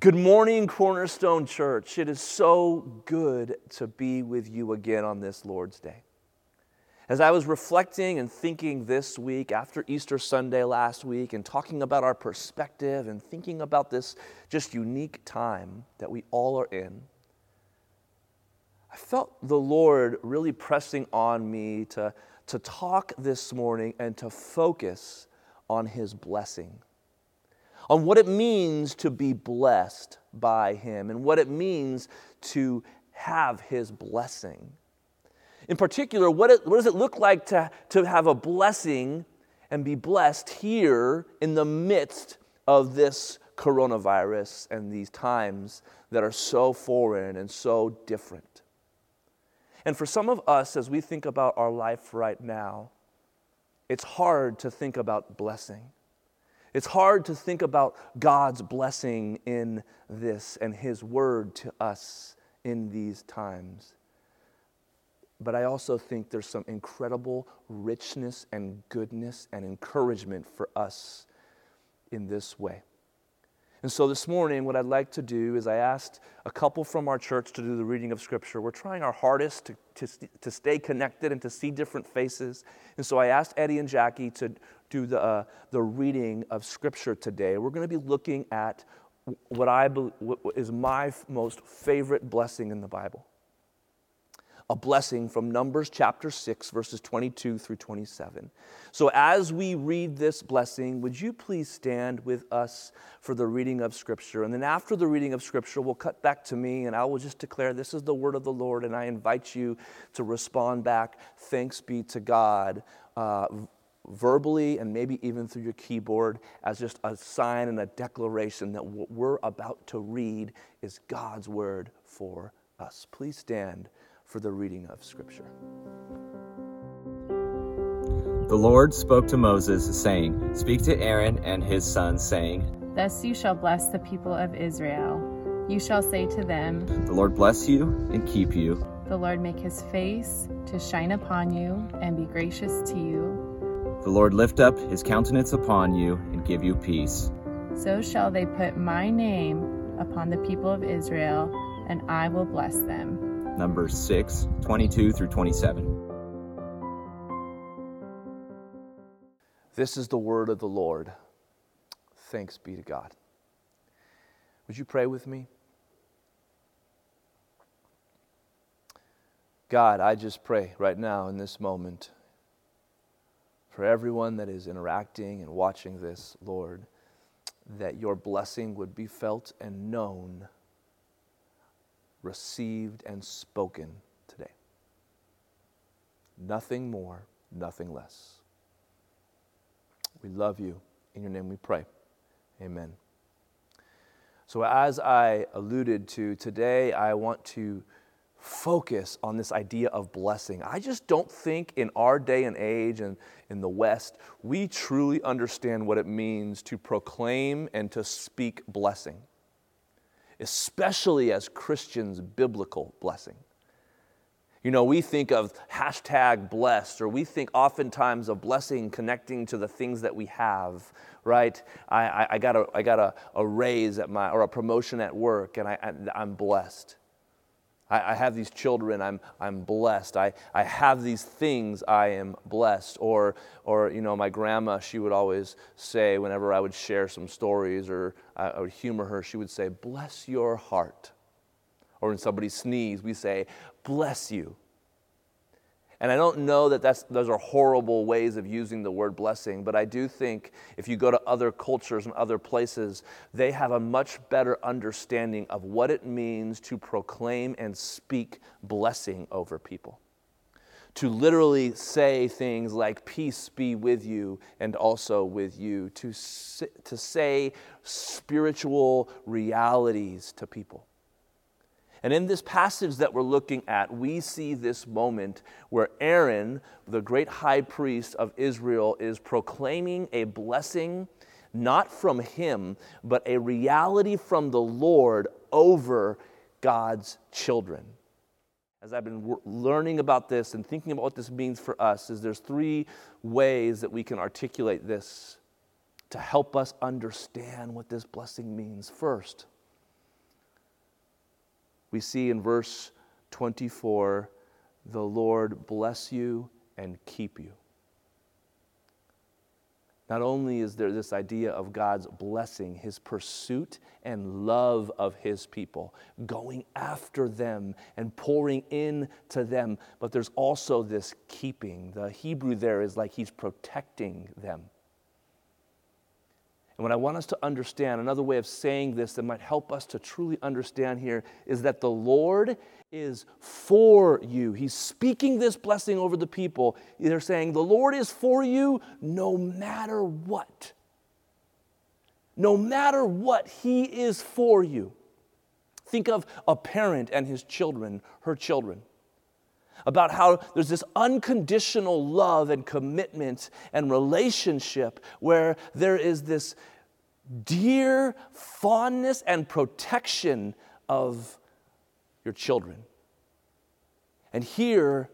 Good morning, Cornerstone Church. It is so good to be with you again on this Lord's Day. As I was reflecting and thinking this week after Easter Sunday last week and talking about our perspective and thinking about this just unique time that we all are in, I felt the Lord really pressing on me to, to talk this morning and to focus on His blessing on what it means to be blessed by Him and what it means to have His blessing. In particular, what, it, what does it look like to, to have a blessing and be blessed here in the midst of this coronavirus and these times that are so foreign and so different? And for some of us, as we think about our life right now, it's hard to think about blessing. It's hard to think about God's blessing in this and His word to us in these times. But I also think there's some incredible richness and goodness and encouragement for us in this way. And so this morning, what I'd like to do is I asked a couple from our church to do the reading of Scripture. We're trying our hardest to, to, to stay connected and to see different faces. And so I asked Eddie and Jackie to do the, uh, the reading of Scripture today. We're going to be looking at what I believe is my most favorite blessing in the Bible a blessing from Numbers chapter 6, verses 22 through 27. So, as we read this blessing, would you please stand with us for the reading of Scripture? And then, after the reading of Scripture, we'll cut back to me and I will just declare this is the word of the Lord. And I invite you to respond back, thanks be to God. Uh, verbally and maybe even through your keyboard as just a sign and a declaration that what we're about to read is God's word for us. Please stand for the reading of Scripture. The Lord spoke to Moses, saying, Speak to Aaron and his sons, saying, Thus you shall bless the people of Israel. You shall say to them, The Lord bless you and keep you. The Lord make his face to shine upon you and be gracious to you. The Lord lift up his countenance upon you and give you peace. So shall they put my name upon the people of Israel, and I will bless them. Numbers 6, 22 through 27. This is the word of the Lord. Thanks be to God. Would you pray with me? God, I just pray right now in this moment for everyone that is interacting and watching this, Lord, that your blessing would be felt and known received and spoken today. Nothing more, nothing less. We love you. In your name we pray. Amen. So, as I alluded to today, I want to focus on this idea of blessing. I just don't think in our day and age and in the West, we truly understand what it means to proclaim and to speak blessing especially as Christians, biblical blessing. You know, we think of hashtag blessed, or we think oftentimes of blessing connecting to the things that we have, right? I, I, I got, a, I got a, a raise at my, or a promotion at work, and I, I'm blessed. I, I, have these children, I'm, I'm blessed. I, I have these things, I am blessed. Or, or, you know, my grandma, she would always say, whenever I would share some stories or I, I would humor her, she would say, Bless your heart. Or when somebody sneezes, we say, Bless you. And I don't know that that's, those are horrible ways of using the word blessing, but I do think if you go to other cultures and other places, they have a much better understanding of what it means to proclaim and speak blessing over people. To literally say things like, Peace be with you, and also with you. To, to say spiritual realities to people. And in this passage that we're looking at, we see this moment where Aaron, the great high priest of Israel, is proclaiming a blessing not from him, but a reality from the Lord over God's children. As I've been learning about this and thinking about what this means for us, is there's three ways that we can articulate this to help us understand what this blessing means. First, we see in verse 24 the Lord bless you and keep you. Not only is there this idea of God's blessing, his pursuit and love of his people, going after them and pouring in to them, but there's also this keeping. The Hebrew there is like he's protecting them. And what I want us to understand, another way of saying this that might help us to truly understand here, is that the Lord is for you. He's speaking this blessing over the people. They're saying, The Lord is for you no matter what. No matter what, He is for you. Think of a parent and his children, her children about how there's this unconditional love and commitment and relationship where there is this dear fondness and protection of your children. And here,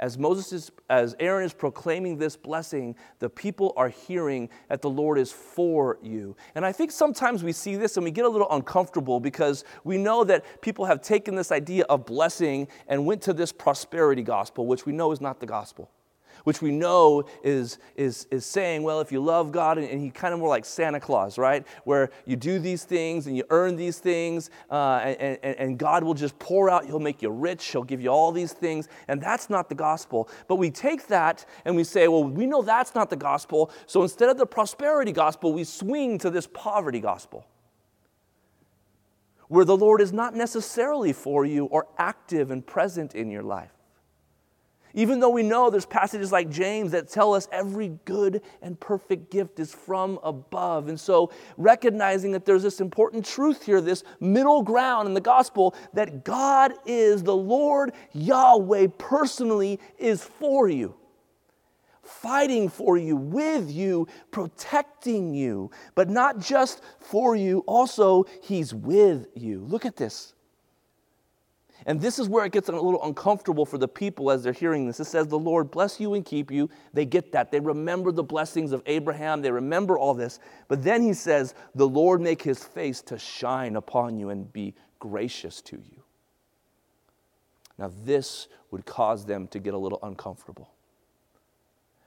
as Moses is, as Aaron is proclaiming this blessing, the people are hearing that the Lord is for you. And I think sometimes we see this and we get a little uncomfortable because we know that people have taken this idea of blessing and went to this prosperity gospel, which we know is not the gospel which we know is, is, is saying, well, if you love God, and, and he kind of more like Santa Claus, right? Where you do these things and you earn these things, uh, and, and, and God will just pour out, He'll make you rich, He'll give you all these things. And that's not the gospel. But we take that and we say, well, we know that's not the gospel. So instead of the prosperity gospel, we swing to this poverty gospel where the Lord is not necessarily for you or active and present in your life. Even though we know there's passages like James that tell us every good and perfect gift is from above. And so, recognizing that there's this important truth here, this middle ground in the gospel, that God is the Lord Yahweh personally is for you, fighting for you, with you, protecting you, but not just for you, also, He's with you. Look at this. And this is where it gets a little uncomfortable for the people as they're hearing this. It says, The Lord bless you and keep you. They get that. They remember the blessings of Abraham. They remember all this. But then he says, The Lord make his face to shine upon you and be gracious to you. Now, this would cause them to get a little uncomfortable.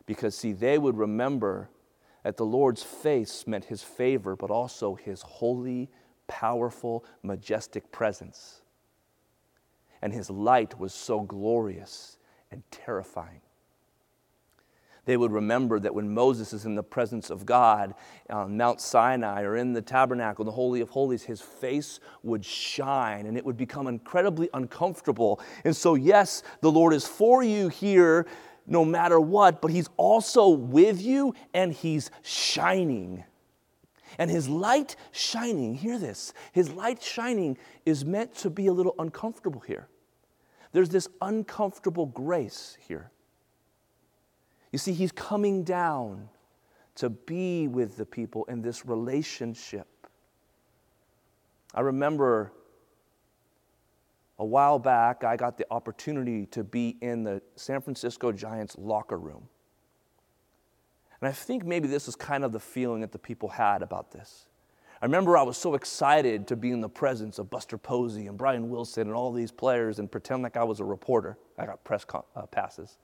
Because, see, they would remember that the Lord's face meant his favor, but also his holy, powerful, majestic presence and his light was so glorious and terrifying. They would remember that when Moses is in the presence of God on Mount Sinai or in the tabernacle, the Holy of Holies, his face would shine and it would become incredibly uncomfortable. And so, yes, the Lord is for you here no matter what, but he's also with you and he's shining. And his light shining, hear this, his light shining is meant to be a little uncomfortable here. There's this uncomfortable grace here. You see, he's coming down to be with the people in this relationship. I remember a while back, I got the opportunity to be in the San Francisco Giants locker room. And I think maybe this is kind of the feeling that the people had about this. I remember I was so excited to be in the presence of Buster Posey and Brian Wilson and all these players and pretend like I was a reporter. I got press con- uh, passes.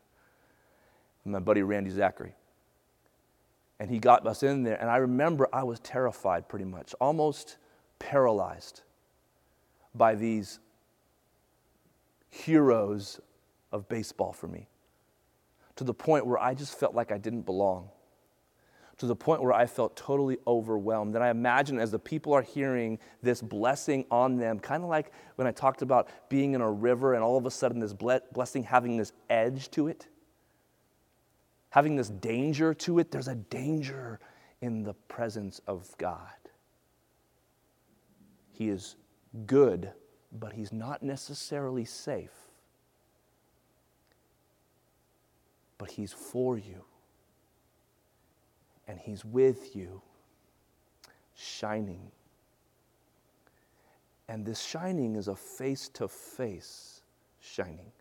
And my buddy Randy Zachary. And he got us in there, and I remember I was terrified pretty much, almost paralyzed by these heroes of baseball for me, to the point where I just felt like I didn't belong to the point where I felt totally overwhelmed. And I imagine as the people are hearing this blessing on them, kind of like when I talked about being in a river and all of a sudden this blessing having this edge to it, having this danger to it. There's a danger in the presence of God. He is good, but He's not necessarily safe. But He's for you and He's with you, shining. And this shining is a face to face shining.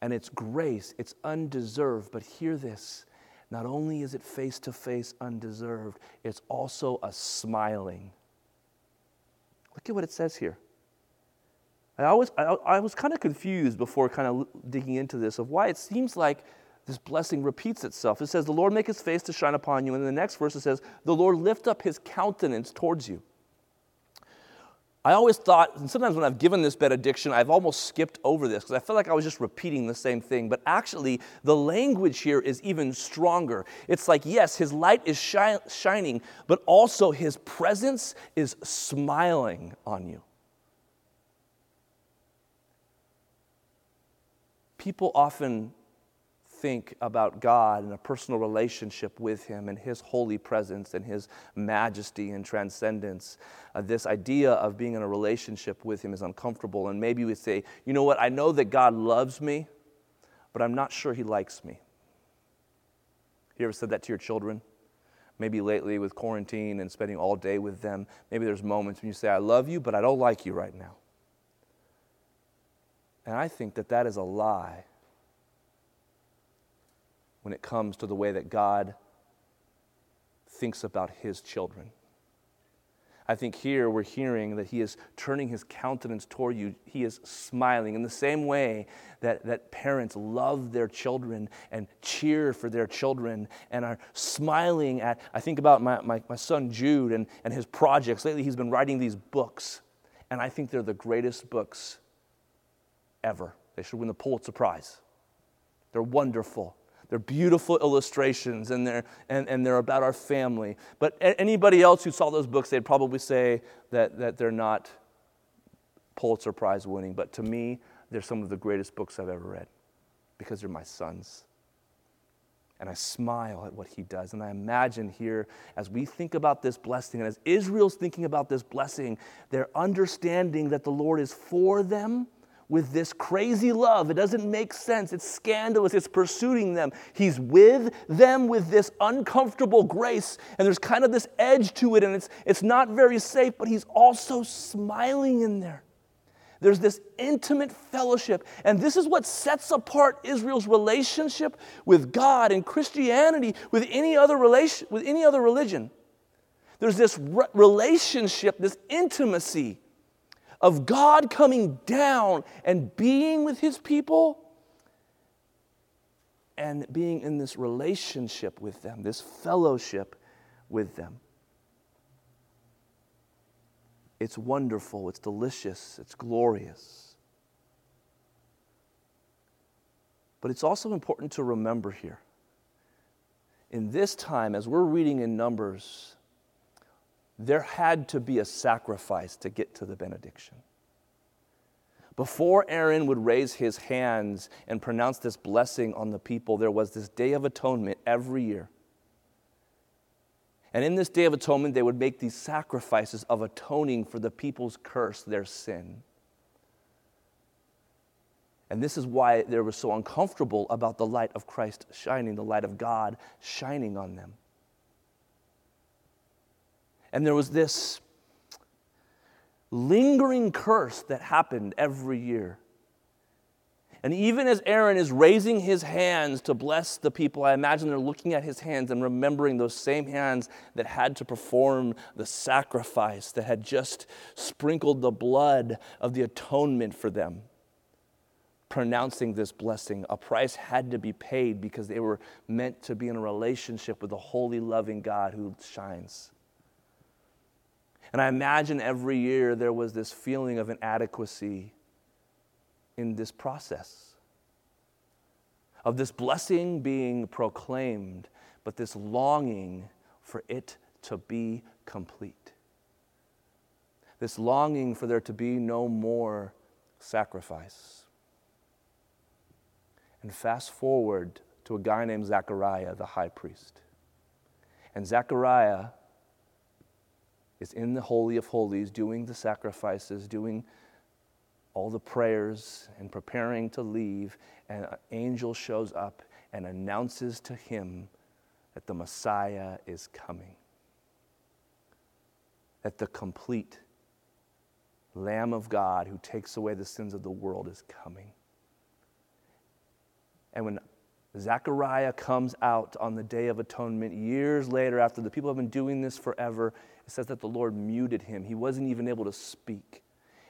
And it's grace, it's undeserved, but hear this. Not only is it face to face undeserved, it's also a smiling. Look at what it says here. I, always, I, I was kind of confused before kind of digging into this of why it seems like this blessing repeats itself. It says, The Lord make his face to shine upon you. And in the next verse it says, The Lord lift up his countenance towards you. I always thought, and sometimes when I've given this benediction, I've almost skipped over this because I felt like I was just repeating the same thing. But actually, the language here is even stronger. It's like, yes, his light is shi- shining, but also his presence is smiling on you. People often think about God and a personal relationship with Him and His holy presence and His majesty and transcendence, uh, this idea of being in a relationship with Him is uncomfortable. And maybe we say, you know what, I know that God loves me, but I'm not sure He likes me. You ever said that to your children? Maybe lately with quarantine and spending all day with them, maybe there's moments when you say, I love you, but I don't like you right now. And I think that that is a lie when it comes to the way that God thinks about his children. I think here we're hearing that he is turning his countenance toward you. He is smiling in the same way that, that parents love their children and cheer for their children and are smiling at. I think about my, my, my son Jude and, and his projects. Lately, he's been writing these books, and I think they're the greatest books ever. They should win the Pulitzer Prize. They're wonderful. They're beautiful illustrations and they're, and, and they're about our family. But anybody else who saw those books, they'd probably say that, that they're not Pulitzer Prize winning. But to me, they're some of the greatest books I've ever read because they're my sons. And I smile at what he does. And I imagine here, as we think about this blessing, and as Israel's thinking about this blessing, they're understanding that the Lord is for them with this crazy love. It doesn't make sense. It's scandalous. It's pursuing them. He's with them with this uncomfortable grace, and there's kind of this edge to it, and it's, it's not very safe, but he's also smiling in there. There's this intimate fellowship, and this is what sets apart Israel's relationship with God and Christianity with any other relation, with any other religion. There's this re- relationship, this intimacy of God coming down and being with his people and being in this relationship with them, this fellowship with them. It's wonderful, it's delicious, it's glorious. But it's also important to remember here in this time, as we're reading in Numbers, there had to be a sacrifice to get to the benediction. Before Aaron would raise his hands and pronounce this blessing on the people, there was this Day of Atonement every year. And in this Day of Atonement, they would make these sacrifices of atoning for the people's curse, their sin. And this is why they were so uncomfortable about the light of Christ shining, the light of God shining on them. And there was this lingering curse that happened every year. And even as Aaron is raising his hands to bless the people, I imagine they're looking at his hands and remembering those same hands that had to perform the sacrifice, that had just sprinkled the blood of the atonement for them. Pronouncing this blessing, a price had to be paid because they were meant to be in a relationship with the holy, loving God who shines. And I imagine every year there was this feeling of inadequacy in this process, of this blessing being proclaimed, but this longing for it to be complete. This longing for there to be no more sacrifice. And fast forward to a guy named Zechariah, the high priest. And Zechariah is in the Holy of Holies doing the sacrifices, doing all the prayers, and preparing to leave. And an angel shows up and announces to him that the Messiah is coming, that the complete Lamb of God who takes away the sins of the world is coming. And when Zechariah comes out on the Day of Atonement years later, after the people have been doing this forever. It says that the Lord muted him. He wasn't even able to speak.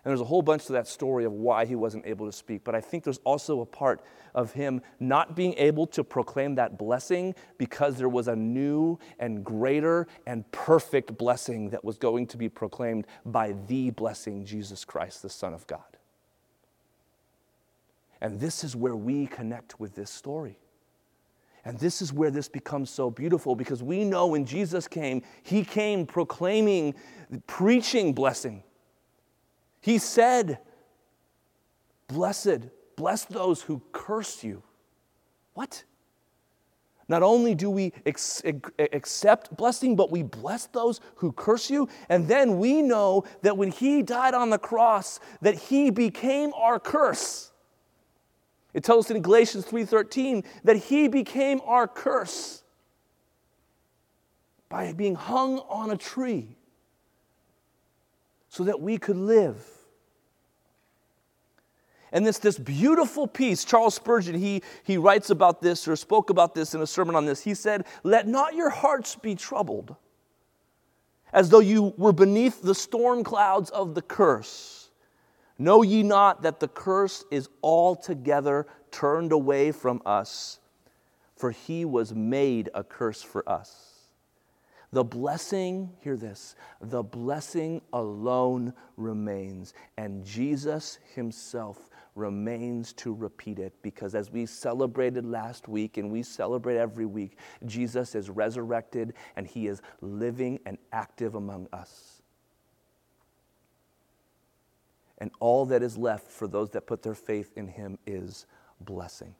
And there's a whole bunch to that story of why he wasn't able to speak. But I think there's also a part of him not being able to proclaim that blessing because there was a new and greater and perfect blessing that was going to be proclaimed by the blessing, Jesus Christ, the Son of God. And this is where we connect with this story. And this is where this becomes so beautiful because we know when Jesus came, he came proclaiming, preaching blessing. He said, Blessed, bless those who curse you. What? Not only do we ex- accept blessing, but we bless those who curse you. And then we know that when he died on the cross, that he became our curse. It tells us in Galatians 3:13 that he became our curse by being hung on a tree so that we could live. And this, this beautiful piece, Charles Spurgeon, he, he writes about this or spoke about this in a sermon on this. He said, Let not your hearts be troubled, as though you were beneath the storm clouds of the curse. Know ye not that the curse is altogether turned away from us, for he was made a curse for us. The blessing, hear this, the blessing alone remains, and Jesus himself remains to repeat it because as we celebrated last week and we celebrate every week, Jesus is resurrected and he is living and active among us. And all that is left for those that put their faith in him is blessing.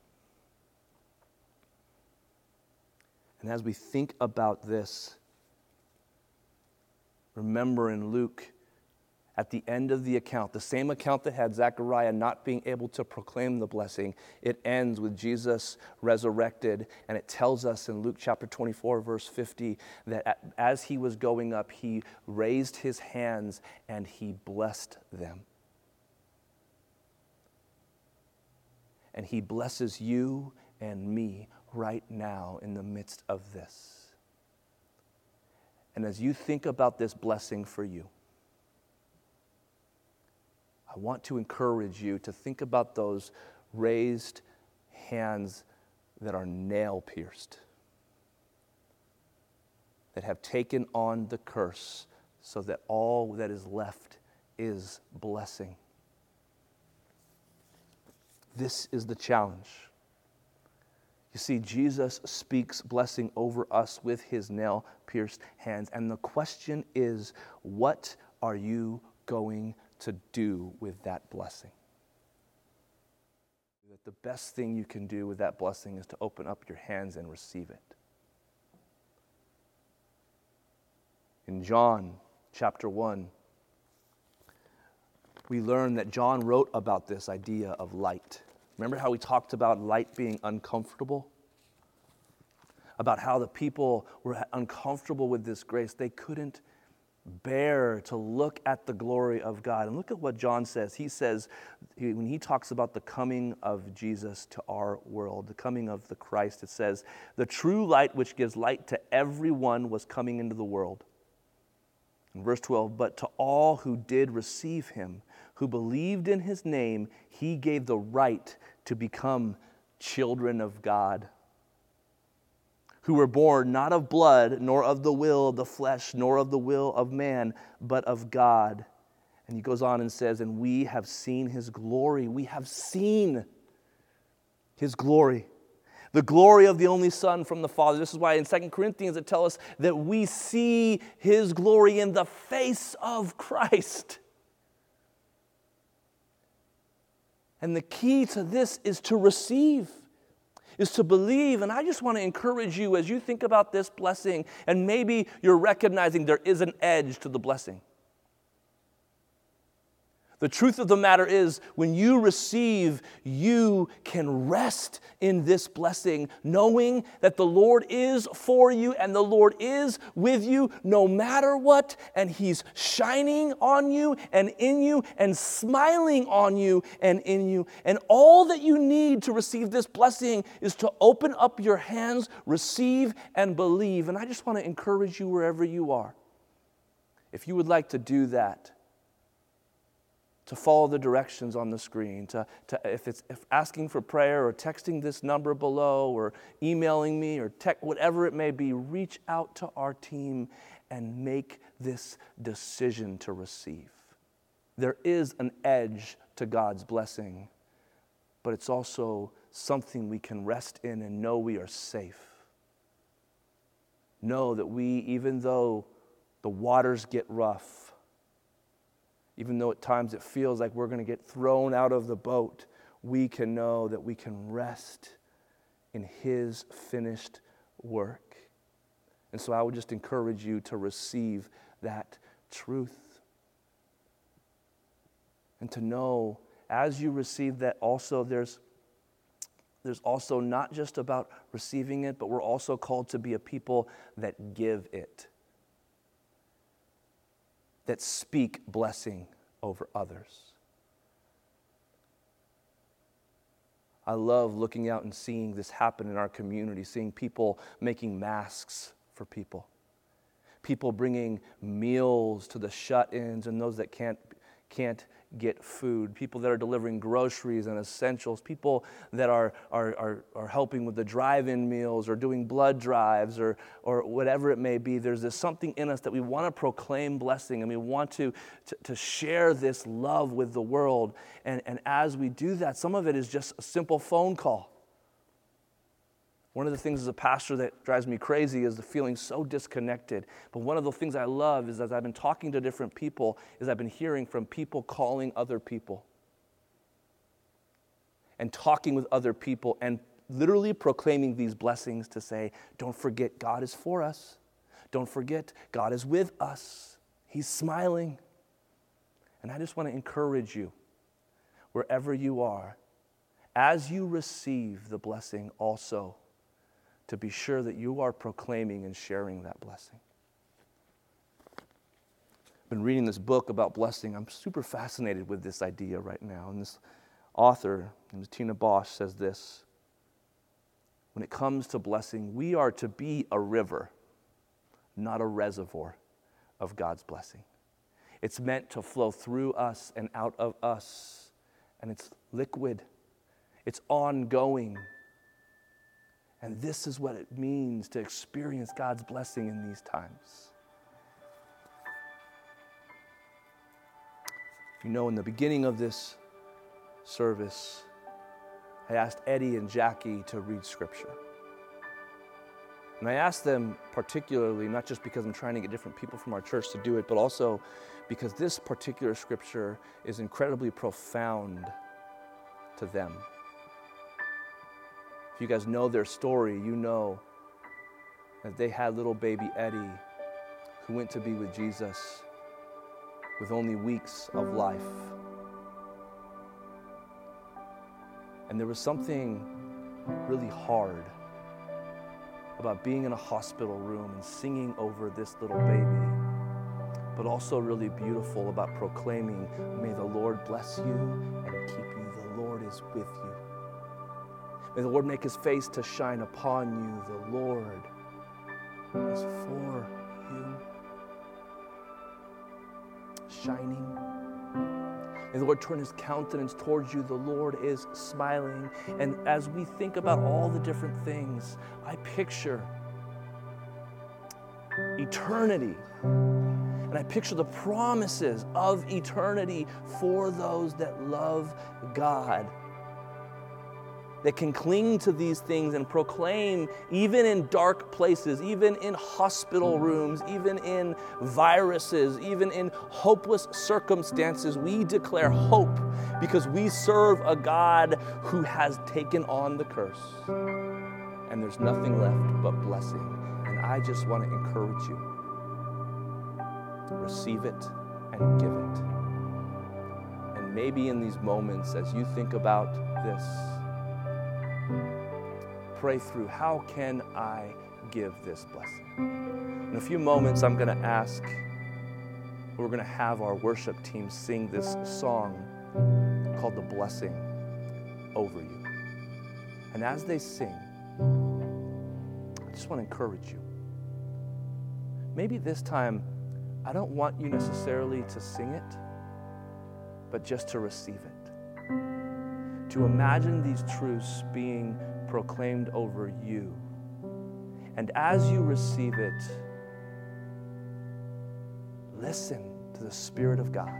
And as we think about this, remember in Luke, at the end of the account, the same account that had Zechariah not being able to proclaim the blessing, it ends with Jesus resurrected. And it tells us in Luke chapter 24, verse 50, that as he was going up, he raised his hands and he blessed them. And he blesses you and me right now in the midst of this. And as you think about this blessing for you, I want to encourage you to think about those raised hands that are nail pierced, that have taken on the curse so that all that is left is blessing. This is the challenge. You see, Jesus speaks blessing over us with his nail pierced hands. And the question is, what are you going to do with that blessing? That the best thing you can do with that blessing is to open up your hands and receive it. In John chapter 1, we learn that John wrote about this idea of light. Remember how we talked about light being uncomfortable? About how the people were uncomfortable with this grace. They couldn't bear to look at the glory of God. And look at what John says. He says, when he talks about the coming of Jesus to our world, the coming of the Christ, it says, the true light which gives light to everyone was coming into the world. In verse 12, but to all who did receive him, who believed in his name, he gave the right to become children of God. Who were born not of blood, nor of the will of the flesh, nor of the will of man, but of God. And he goes on and says, And we have seen his glory. We have seen his glory. The glory of the only Son from the Father. This is why in Second Corinthians it tells us that we see his glory in the face of Christ. And the key to this is to receive, is to believe. And I just want to encourage you as you think about this blessing, and maybe you're recognizing there is an edge to the blessing. The truth of the matter is, when you receive, you can rest in this blessing, knowing that the Lord is for you and the Lord is with you no matter what, and He's shining on you and in you and smiling on you and in you. And all that you need to receive this blessing is to open up your hands, receive, and believe. And I just want to encourage you wherever you are. If you would like to do that, to follow the directions on the screen, to, to if it's if asking for prayer or texting this number below or emailing me or tech, whatever it may be, reach out to our team and make this decision to receive. There is an edge to God's blessing, but it's also something we can rest in and know we are safe. Know that we, even though the waters get rough, even though at times it feels like we're going to get thrown out of the boat, we can know that we can rest in His finished work. And so I would just encourage you to receive that truth. And to know as you receive that, also there's, there's also not just about receiving it, but we're also called to be a people that give it that speak blessing over others. I love looking out and seeing this happen in our community, seeing people making masks for people, people bringing meals to the shut ins and those that can't, can't get food, people that are delivering groceries and essentials, people that are, are, are, are helping with the drive in meals or doing blood drives or, or whatever it may be. There's this something in us that we want to proclaim blessing and we want to, to, to share this love with the world. And, and as we do that, some of it is just a simple phone call. One of the things as a pastor that drives me crazy is the feeling so disconnected. But one of the things I love is as I've been talking to different people, is I've been hearing from people calling other people and talking with other people and literally proclaiming these blessings to say, don't forget God is for us. Don't forget God is with us. He's smiling. And I just want to encourage you, wherever you are, as you receive the blessing also to be sure that you are proclaiming and sharing that blessing. I've been reading this book about blessing. I'm super fascinated with this idea right now. And this author, Tina Bosch, says this When it comes to blessing, we are to be a river, not a reservoir of God's blessing. It's meant to flow through us and out of us, and it's liquid, it's ongoing. And this is what it means to experience God's blessing in these times. You know, in the beginning of this service, I asked Eddie and Jackie to read scripture. And I asked them particularly, not just because I'm trying to get different people from our church to do it, but also because this particular scripture is incredibly profound to them. If you guys know their story, you know that they had little baby Eddie who went to be with Jesus with only weeks of life. And there was something really hard about being in a hospital room and singing over this little baby, but also really beautiful about proclaiming, May the Lord bless you and keep you. The Lord is with you. May the Lord make his face to shine upon you. The Lord is for you. Shining. May the Lord turn his countenance towards you. The Lord is smiling. And as we think about all the different things, I picture eternity. And I picture the promises of eternity for those that love God that can cling to these things and proclaim, even in dark places, even in hospital mm-hmm. rooms, even in viruses, even in hopeless circumstances, we declare hope because we serve a God who has taken on the curse. And there's nothing left but blessing. And I just want to encourage you receive it and give it And maybe in these moments, as you think about this, pray through how can I give this blessing? In a few moments, I'm going to ask, we're going to have our worship team sing this song called The Blessing Over You. And as they sing, I just want to encourage you. Maybe this time, I don't want you necessarily to sing it, but just to receive it. To imagine these truths being proclaimed over you. And as you receive it, listen to the Spirit of God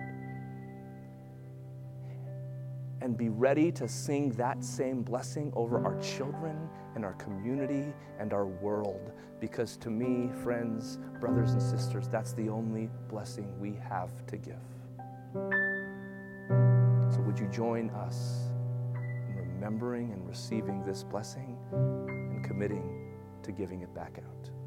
and be ready to sing that same blessing over our children and our community and our world. Because to me, friends, brothers, and sisters, that's the only blessing we have to give. So, would you join us remembering and receiving this blessing and committing to giving it back out?